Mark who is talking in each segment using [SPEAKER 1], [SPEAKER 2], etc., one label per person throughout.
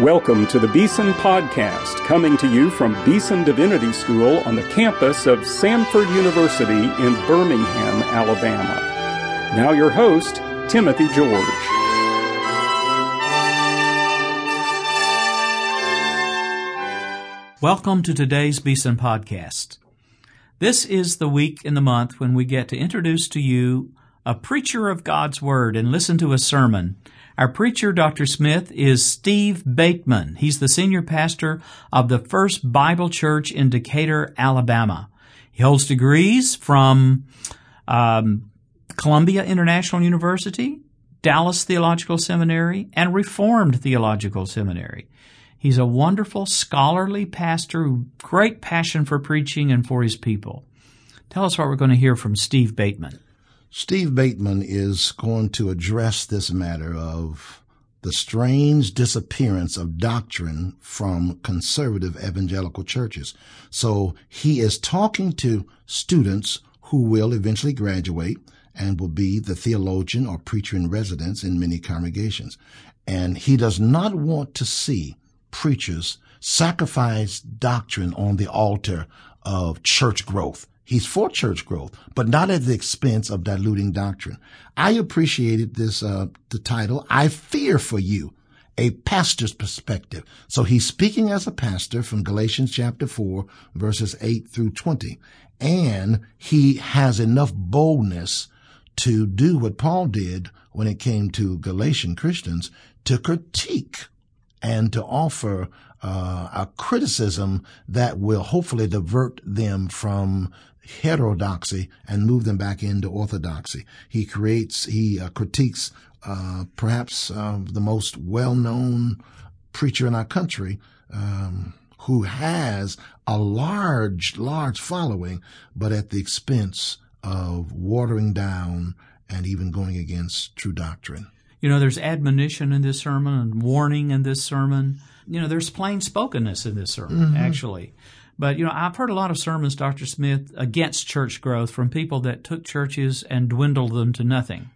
[SPEAKER 1] Welcome to the Beeson Podcast, coming to you from Beeson Divinity School on the campus of Samford University in Birmingham, Alabama. Now, your host, Timothy George.
[SPEAKER 2] Welcome to today's Beeson Podcast. This is the week in the month when we get to introduce to you a preacher of God's Word and listen to a sermon our preacher, Dr. Smith, is Steve Bateman. He's the senior pastor of the First Bible Church in Decatur, Alabama. He holds degrees from um, Columbia International University, Dallas Theological Seminary, and Reformed Theological Seminary. He's a wonderful, scholarly pastor, great passion for preaching and for his people. Tell us what we're going to hear from Steve Bateman.
[SPEAKER 3] Steve Bateman is going to address this matter of the strange disappearance of doctrine from conservative evangelical churches. So he is talking to students who will eventually graduate and will be the theologian or preacher in residence in many congregations. And he does not want to see preachers sacrifice doctrine on the altar of church growth. He's for church growth, but not at the expense of diluting doctrine. I appreciated this, uh, the title, I Fear for You, a pastor's perspective. So he's speaking as a pastor from Galatians chapter 4, verses 8 through 20. And he has enough boldness to do what Paul did when it came to Galatian Christians to critique and to offer uh, a criticism that will hopefully divert them from heterodoxy and move them back into orthodoxy. He creates, he uh, critiques uh, perhaps uh, the most well-known preacher in our country um, who has a large, large following, but at the expense of watering down and even going against true doctrine.
[SPEAKER 2] You know, there's admonition in this sermon and warning in this sermon. You know, there's plain spokenness in this sermon, mm-hmm. actually. But, you know, I've heard a lot of sermons, Dr. Smith, against church growth from people that took churches and dwindled them to nothing.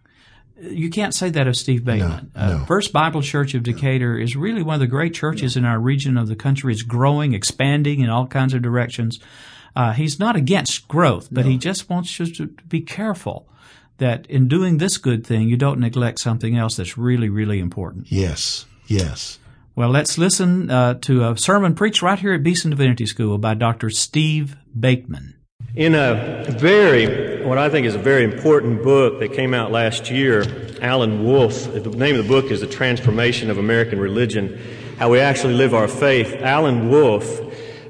[SPEAKER 2] You can't say that of Steve Bateman.
[SPEAKER 3] No, no.
[SPEAKER 2] Uh, First Bible Church of Decatur is really one of the great churches in our region of the country. It's growing, expanding in all kinds of directions. Uh, he's not against growth, but no. he just wants you to be careful that in doing this good thing, you don't neglect something else that's really, really important.
[SPEAKER 3] Yes, yes.
[SPEAKER 2] Well, let's listen uh, to a sermon preached right here at Beeson Divinity School by Dr. Steve Bateman.
[SPEAKER 4] In a very, what I think is a very important book that came out last year, Alan Wolfe, the name of the book is The Transformation of American Religion, How We Actually Live Our Faith. Alan Wolfe,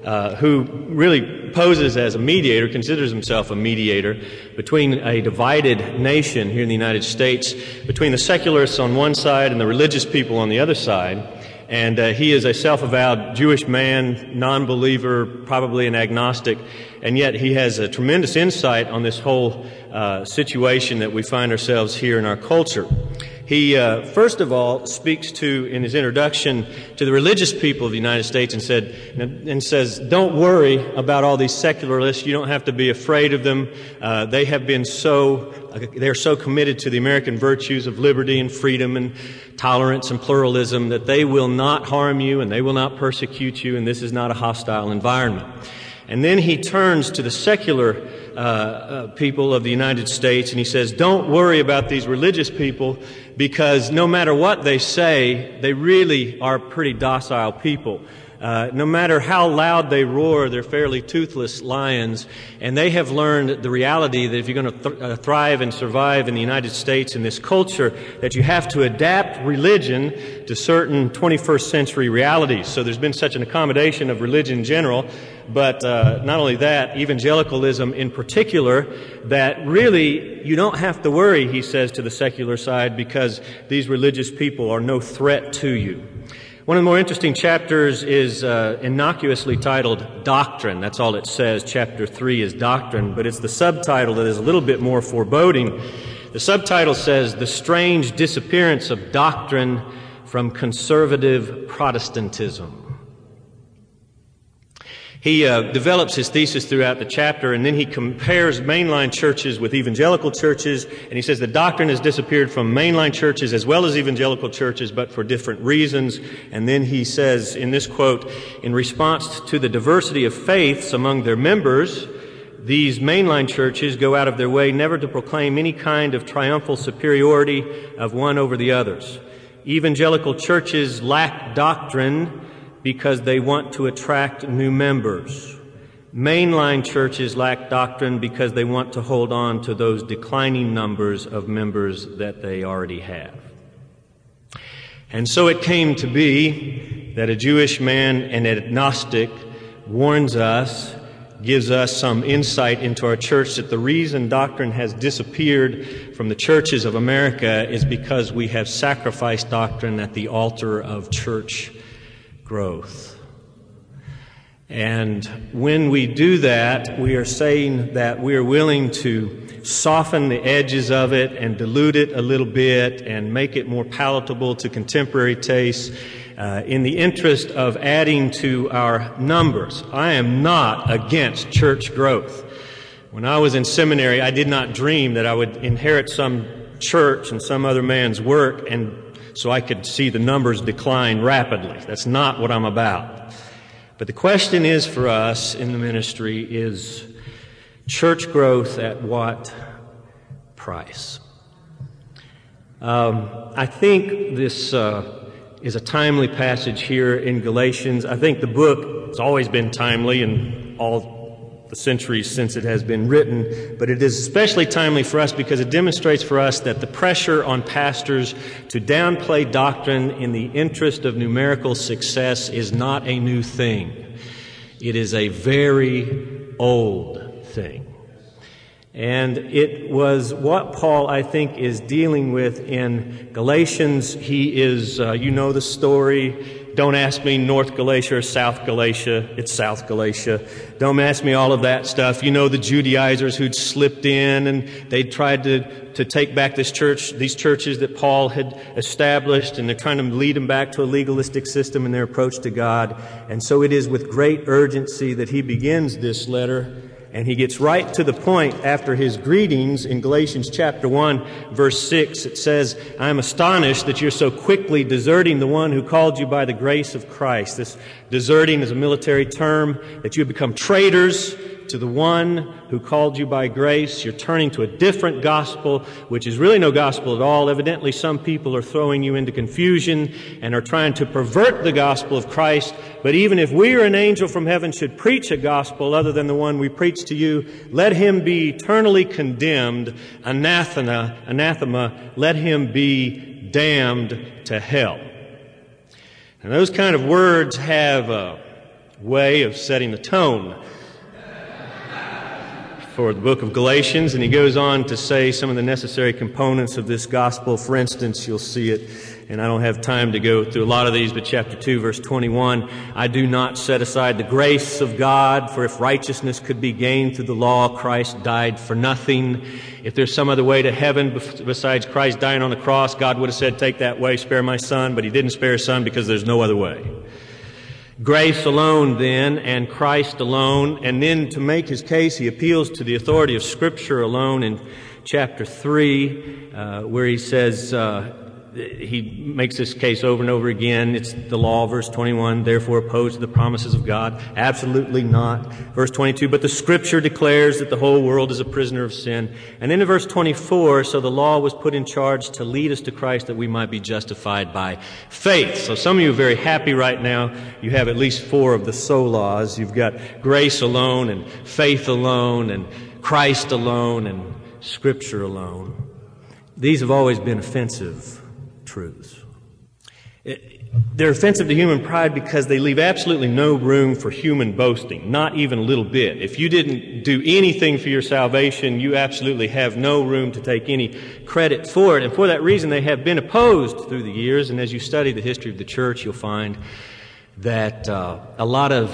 [SPEAKER 4] uh, who really poses as a mediator, considers himself a mediator between a divided nation here in the United States, between the secularists on one side and the religious people on the other side. And uh, he is a self avowed Jewish man, non believer, probably an agnostic, and yet he has a tremendous insight on this whole uh, situation that we find ourselves here in our culture. He, uh, first of all, speaks to, in his introduction, to the religious people of the United States and said, and says, don't worry about all these secularists. You don't have to be afraid of them. Uh, they have been so, uh, they're so committed to the American virtues of liberty and freedom and tolerance and pluralism that they will not harm you and they will not persecute you and this is not a hostile environment. And then he turns to the secular uh, uh, people of the United States and he says, don't worry about these religious people because no matter what they say, they really are pretty docile people. Uh, no matter how loud they roar, they're fairly toothless lions. And they have learned the reality that if you're going to th- uh, thrive and survive in the United States in this culture, that you have to adapt religion to certain 21st century realities. So there's been such an accommodation of religion in general, but uh, not only that, evangelicalism in particular, that really you don't have to worry, he says to the secular side, because these religious people are no threat to you. One of the more interesting chapters is uh, innocuously titled Doctrine. That's all it says. Chapter 3 is Doctrine, but it's the subtitle that is a little bit more foreboding. The subtitle says The Strange Disappearance of Doctrine from Conservative Protestantism. He uh, develops his thesis throughout the chapter, and then he compares mainline churches with evangelical churches, and he says the doctrine has disappeared from mainline churches as well as evangelical churches, but for different reasons. And then he says in this quote, in response to the diversity of faiths among their members, these mainline churches go out of their way never to proclaim any kind of triumphal superiority of one over the others. Evangelical churches lack doctrine because they want to attract new members. Mainline churches lack doctrine because they want to hold on to those declining numbers of members that they already have. And so it came to be that a Jewish man, and an agnostic, warns us, gives us some insight into our church that the reason doctrine has disappeared from the churches of America is because we have sacrificed doctrine at the altar of church growth. And when we do that, we are saying that we are willing to soften the edges of it and dilute it a little bit and make it more palatable to contemporary tastes uh, in the interest of adding to our numbers. I am not against church growth. When I was in seminary, I did not dream that I would inherit some church and some other man's work and so I could see the numbers decline rapidly. That's not what I'm about. But the question is for us in the ministry is church growth at what price? Um, I think this uh, is a timely passage here in Galatians. I think the book has always been timely and all the centuries since it has been written, but it is especially timely for us because it demonstrates for us that the pressure on pastors to downplay doctrine in the interest of numerical success is not a new thing. It is a very old thing. And it was what Paul, I think, is dealing with in Galatians. He is, uh, you know the story. Don't ask me North Galatia or South Galatia. It's South Galatia. Don't ask me all of that stuff. You know the Judaizers who'd slipped in and they tried to, to take back this church, these churches that Paul had established, and they're trying to lead them back to a legalistic system in their approach to God. And so it is with great urgency that he begins this letter and he gets right to the point after his greetings in Galatians chapter 1, verse 6. It says, I am astonished that you're so quickly deserting the one who called you by the grace of Christ. This deserting is a military term that you have become traitors to the one who called you by grace. You're turning to a different gospel, which is really no gospel at all. Evidently, some people are throwing you into confusion and are trying to pervert the gospel of Christ. But even if we or an angel from heaven should preach a gospel other than the one we preach to you, let him be eternally condemned, anathema, anathema, let him be damned to hell. And those kind of words have a way of setting the tone for the book of Galatians, and he goes on to say some of the necessary components of this gospel. For instance, you'll see it, and I don't have time to go through a lot of these, but chapter 2, verse 21 I do not set aside the grace of God, for if righteousness could be gained through the law, Christ died for nothing. If there's some other way to heaven besides Christ dying on the cross, God would have said, Take that way, spare my son, but he didn't spare his son because there's no other way. Grace alone, then, and Christ alone. And then to make his case, he appeals to the authority of Scripture alone in chapter 3, uh, where he says, uh, he makes this case over and over again. It's the law, verse 21, therefore opposed to the promises of God. Absolutely not. Verse 22, but the scripture declares that the whole world is a prisoner of sin. And then in verse 24, so the law was put in charge to lead us to Christ that we might be justified by faith. So some of you are very happy right now. You have at least four of the solas. You've got grace alone and faith alone and Christ alone and scripture alone. These have always been offensive truths. They're offensive to human pride because they leave absolutely no room for human boasting, not even a little bit. If you didn't do anything for your salvation, you absolutely have no room to take any credit for it. And for that reason, they have been opposed through the years. And as you study the history of the church, you'll find that uh, a lot of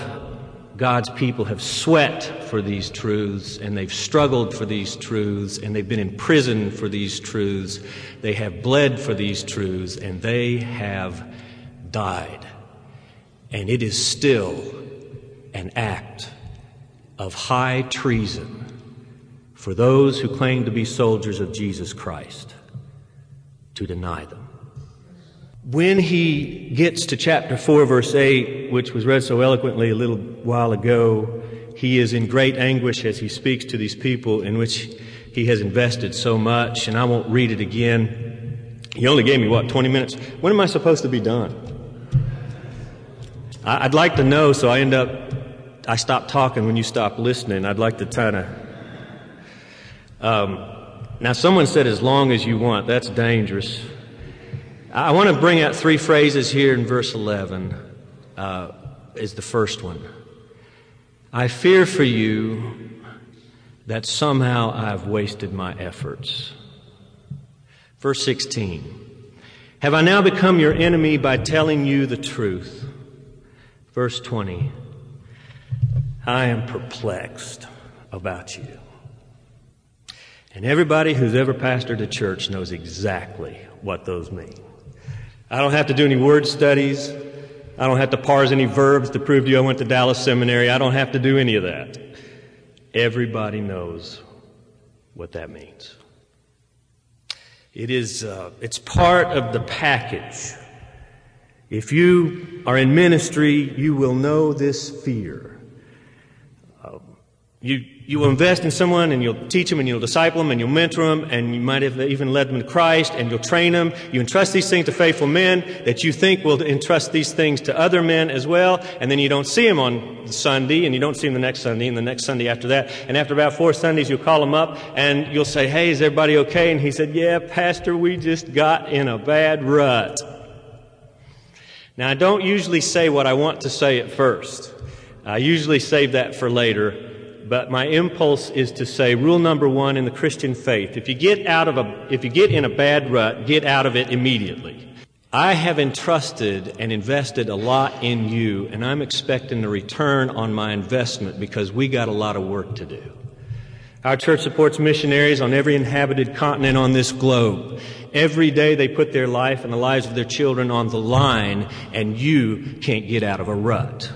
[SPEAKER 4] God's people have sweat for these truths and they've struggled for these truths and they've been in prison for these truths. They have bled for these truths and they have died. And it is still an act of high treason for those who claim to be soldiers of Jesus Christ to deny them. When he gets to chapter 4, verse 8, which was read so eloquently a little while ago, he is in great anguish as he speaks to these people in which he has invested so much, and I won't read it again. He only gave me, what, 20 minutes? When am I supposed to be done? I'd like to know, so I end up, I stop talking when you stop listening. I'd like to kind of. Um, now, someone said as long as you want. That's dangerous. I want to bring out three phrases here in verse 11, uh, is the first one. I fear for you that somehow I've wasted my efforts. Verse 16. Have I now become your enemy by telling you the truth? Verse 20. I am perplexed about you. And everybody who's ever pastored a church knows exactly what those mean. I don't have to do any word studies. I don't have to parse any verbs to prove to you I went to Dallas Seminary. I don't have to do any of that. Everybody knows what that means. It is, uh, it's part of the package. If you are in ministry, you will know this fear. Um, you, you will invest in someone and you'll teach them and you'll disciple them and you'll mentor them and you might have even led them to Christ and you'll train them. You entrust these things to faithful men that you think will entrust these things to other men as well. And then you don't see them on Sunday and you don't see them the next Sunday and the next Sunday after that. And after about four Sundays, you'll call them up and you'll say, Hey, is everybody okay? And he said, Yeah, Pastor, we just got in a bad rut. Now, I don't usually say what I want to say at first. I usually save that for later but my impulse is to say rule number one in the Christian faith if you get out of a if you get in a bad rut, get out of it immediately. I have entrusted and invested a lot in you, and I'm expecting a return on my investment because we got a lot of work to do. Our church supports missionaries on every inhabited continent on this globe. Every day they put their life and the lives of their children on the line, and you can't get out of a rut.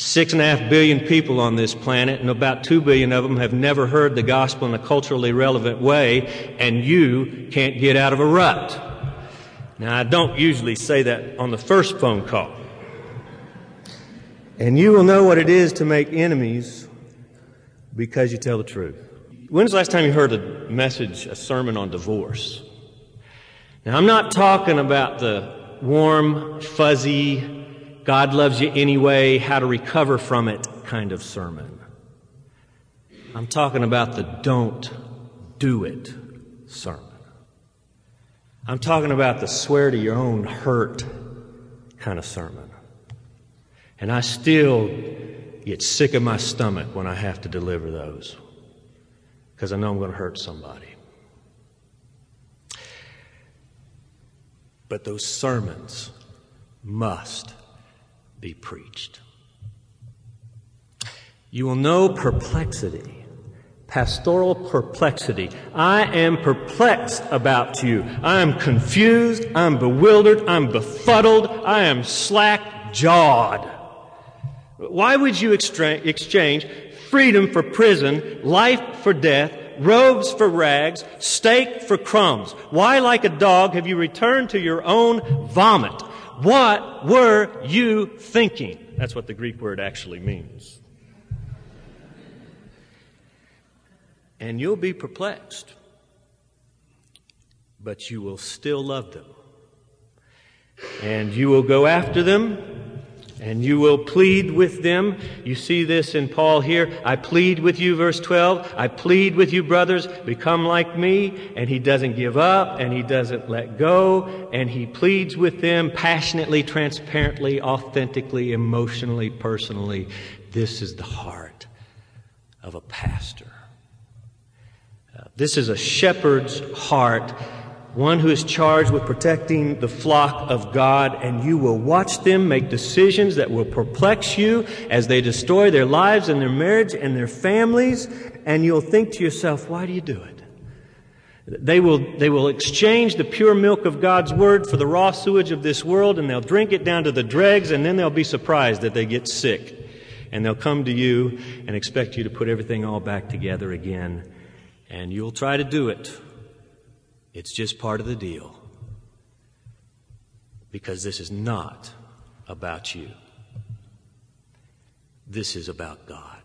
[SPEAKER 4] Six and a half billion people on this planet, and about two billion of them have never heard the gospel in a culturally relevant way, and you can't get out of a rut. Now, I don't usually say that on the first phone call. And you will know what it is to make enemies because you tell the truth. When's the last time you heard a message, a sermon on divorce? Now, I'm not talking about the warm, fuzzy, God loves you anyway, how to recover from it kind of sermon. I'm talking about the don't do it sermon. I'm talking about the swear to your own hurt kind of sermon. And I still get sick of my stomach when I have to deliver those because I know I'm going to hurt somebody. But those sermons must be preached. You will know perplexity, pastoral perplexity. I am perplexed about you. I am confused. I'm bewildered. I'm befuddled. I am slack jawed. Why would you exchange freedom for prison, life for death, robes for rags, steak for crumbs? Why, like a dog, have you returned to your own vomit? What were you thinking? That's what the Greek word actually means. And you'll be perplexed, but you will still love them. And you will go after them and you will plead with them. You see this in Paul here. I plead with you, verse 12. I plead with you, brothers, become like me. And he doesn't give up and he doesn't let go. And he pleads with them passionately, transparently, authentically, emotionally, personally. This is the heart of a pastor. Uh, this is a shepherd's heart one who is charged with protecting the flock of God, and you will watch them make decisions that will perplex you as they destroy their lives and their marriage and their families, and you'll think to yourself, why do you do it? They will, they will exchange the pure milk of God's Word for the raw sewage of this world, and they'll drink it down to the dregs, and then they'll be surprised that they get sick and they'll come to you and expect you to put everything all back together again. And you'll try to do it. It's just part of the deal. Because this is not about you. This is about God.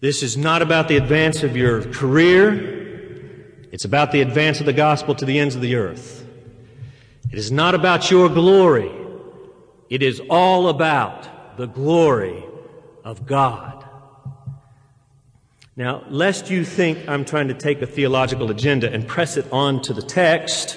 [SPEAKER 4] This is not about the advance of your career. It's about the advance of the gospel to the ends of the earth. It is not about your glory. It is all about the glory of God. Now, lest you think I'm trying to take a theological agenda and press it on to the text,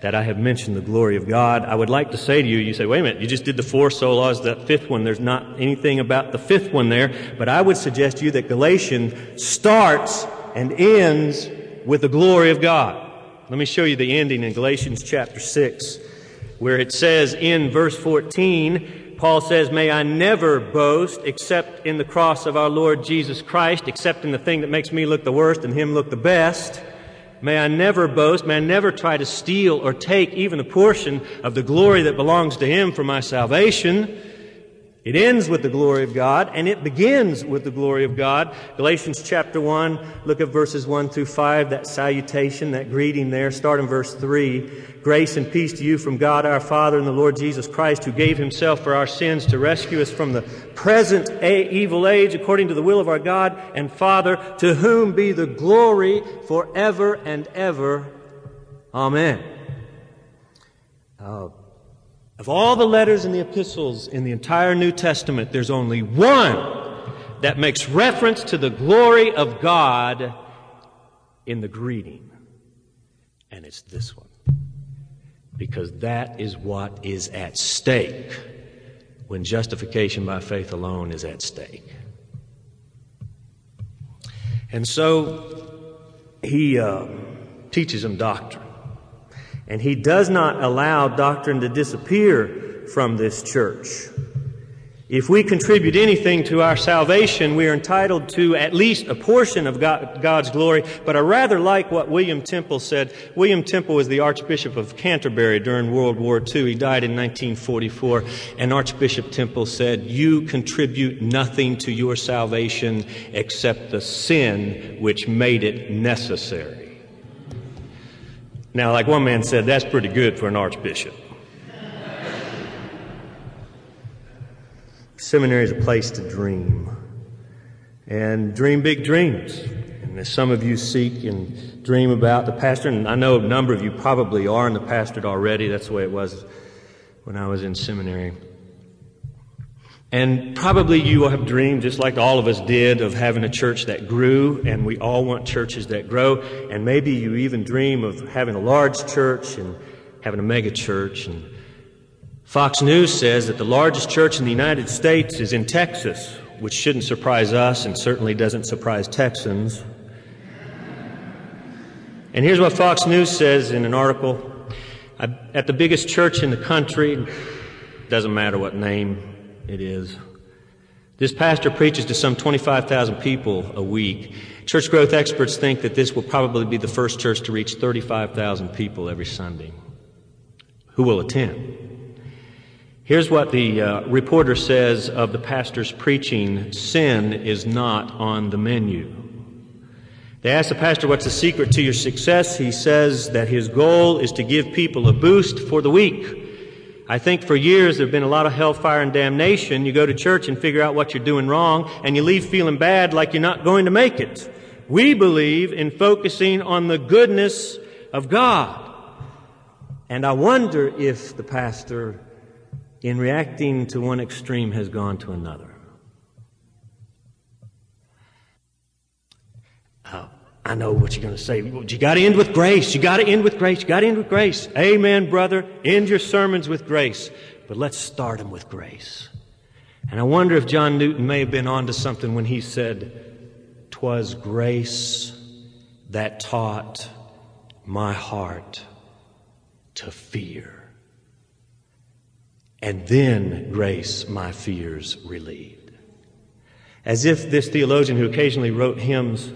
[SPEAKER 4] that I have mentioned the glory of God, I would like to say to you, you say, wait a minute, you just did the four solas, that fifth one, there's not anything about the fifth one there, but I would suggest to you that Galatians starts and ends with the glory of God. Let me show you the ending in Galatians chapter 6, where it says in verse 14, Paul says, May I never boast except in the cross of our Lord Jesus Christ, except in the thing that makes me look the worst and him look the best. May I never boast, may I never try to steal or take even a portion of the glory that belongs to Him for my salvation. It ends with the glory of God and it begins with the glory of God. Galatians chapter 1, look at verses 1 through 5, that salutation, that greeting there. Start in verse 3. Grace and peace to you from God our Father and the Lord Jesus Christ, who gave himself for our sins to rescue us from the present evil age according to the will of our God and Father, to whom be the glory forever and ever. Amen. Uh, of all the letters and the epistles in the entire New Testament, there's only one that makes reference to the glory of God in the greeting. And it's this one. Because that is what is at stake when justification by faith alone is at stake. And so he uh, teaches them doctrine. And he does not allow doctrine to disappear from this church. If we contribute anything to our salvation, we are entitled to at least a portion of God, God's glory. But I rather like what William Temple said. William Temple was the Archbishop of Canterbury during World War II. He died in 1944. And Archbishop Temple said, You contribute nothing to your salvation except the sin which made it necessary. Now, like one man said, that's pretty good for an archbishop. Seminary is a place to dream and dream big dreams. And as some of you seek and dream about the pastor, and I know a number of you probably are in the pastorate already. That's the way it was when I was in seminary. And probably you have dreamed, just like all of us did, of having a church that grew, and we all want churches that grow. And maybe you even dream of having a large church and having a mega church. And Fox News says that the largest church in the United States is in Texas, which shouldn't surprise us and certainly doesn't surprise Texans. And here's what Fox News says in an article. At the biggest church in the country, doesn't matter what name, it is. This pastor preaches to some 25,000 people a week. Church growth experts think that this will probably be the first church to reach 35,000 people every Sunday who will attend. Here's what the uh, reporter says of the pastor's preaching sin is not on the menu. They ask the pastor, What's the secret to your success? He says that his goal is to give people a boost for the week. I think for years there have been a lot of hellfire and damnation. You go to church and figure out what you're doing wrong, and you leave feeling bad like you're not going to make it. We believe in focusing on the goodness of God. And I wonder if the pastor, in reacting to one extreme, has gone to another. I know what you're going to say. You got to end with grace. You got to end with grace. You got to end with grace. Amen, brother. End your sermons with grace. But let's start them with grace. And I wonder if John Newton may have been onto something when he said, "Twas grace that taught my heart to fear, and then grace my fears relieved." As if this theologian who occasionally wrote hymns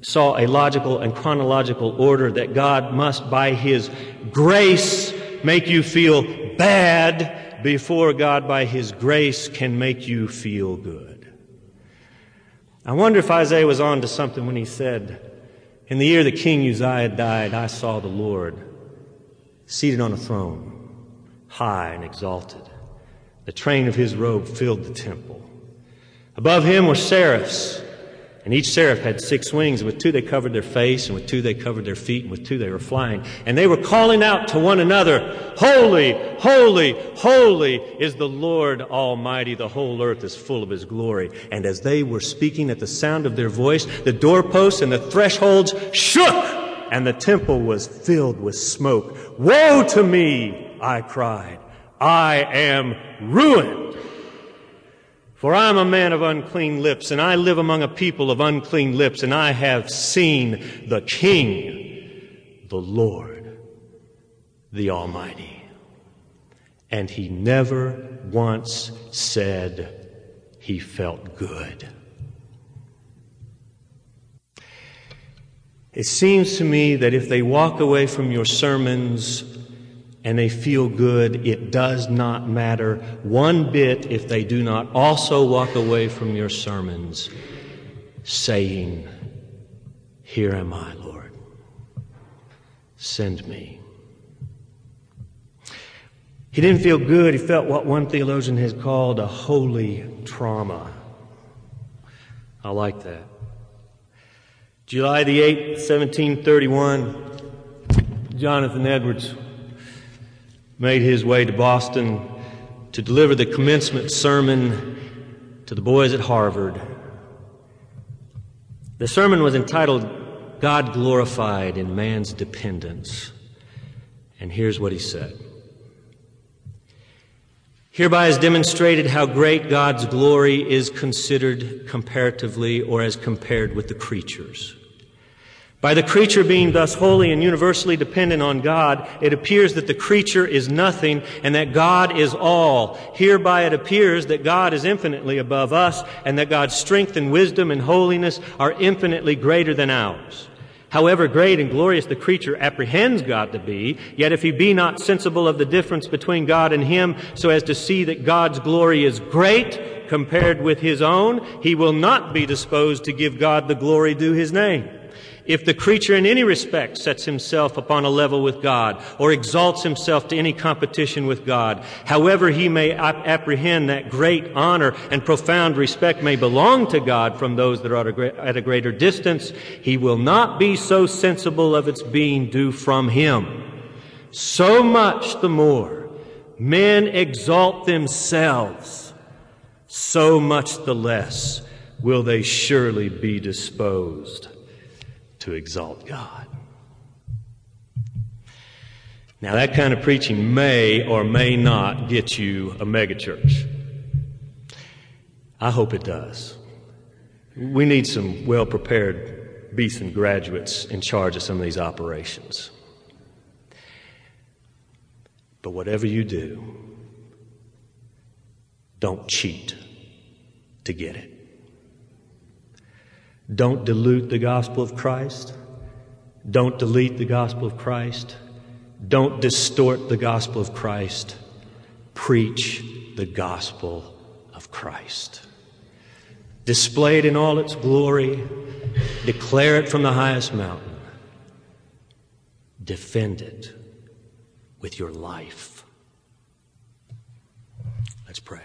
[SPEAKER 4] saw a logical and chronological order that God must, by His grace, make you feel bad before God by His grace can make you feel good. I wonder if Isaiah was on to something when he said, In the year that King Uzziah died, I saw the Lord seated on a throne, high and exalted. The train of his robe filled the temple. Above him were seraphs. And each seraph had six wings, with two they covered their face, and with two they covered their feet, and with two they were flying. And they were calling out to one another, Holy, holy, holy is the Lord Almighty. The whole earth is full of His glory. And as they were speaking at the sound of their voice, the doorposts and the thresholds shook, and the temple was filled with smoke. Woe to me, I cried. I am ruined. For I am a man of unclean lips, and I live among a people of unclean lips, and I have seen the King, the Lord, the Almighty. And he never once said he felt good. It seems to me that if they walk away from your sermons and they feel good, it does not matter one bit if they do not also walk away from your sermons saying, Here am I, Lord. Send me. He didn't feel good. He felt what one theologian has called a holy trauma. I like that. July the 8th, 1731, Jonathan Edwards made his way to Boston to deliver the commencement sermon to the boys at Harvard. The sermon was entitled God Glorified in Man's Dependence. And here's what he said. Hereby is demonstrated how great God's glory is considered comparatively or as compared with the creatures. By the creature being thus wholly and universally dependent on God, it appears that the creature is nothing and that God is all. Hereby it appears that God is infinitely above us and that God's strength and wisdom and holiness are infinitely greater than ours. However great and glorious the creature apprehends God to be, yet if he be not sensible of the difference between God and him so as to see that God's glory is great compared with his own, he will not be disposed to give God the glory due his name. If the creature in any respect sets himself upon a level with God or exalts himself to any competition with God, however he may ap- apprehend that great honor and profound respect may belong to God from those that are at a greater distance, he will not be so sensible of its being due from him. So much the more men exalt themselves, so much the less will they surely be disposed to exalt God. Now, that kind of preaching may or may not get you a megachurch. I hope it does. We need some well prepared Beeson graduates in charge of some of these operations. But whatever you do, don't cheat to get it. Don't dilute the gospel of Christ. Don't delete the gospel of Christ. Don't distort the gospel of Christ. Preach the gospel of Christ. Display it in all its glory. Declare it from the highest mountain. Defend it with your life. Let's pray.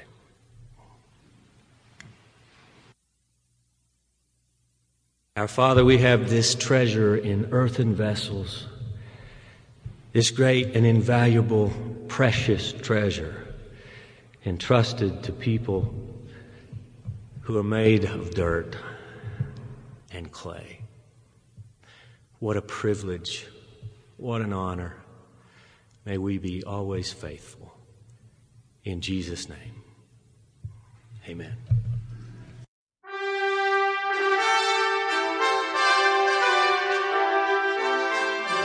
[SPEAKER 4] Our Father, we have this treasure in earthen vessels, this great and invaluable, precious treasure entrusted to people who are made of dirt and clay. What a privilege. What an honor. May we be always faithful. In Jesus' name, amen.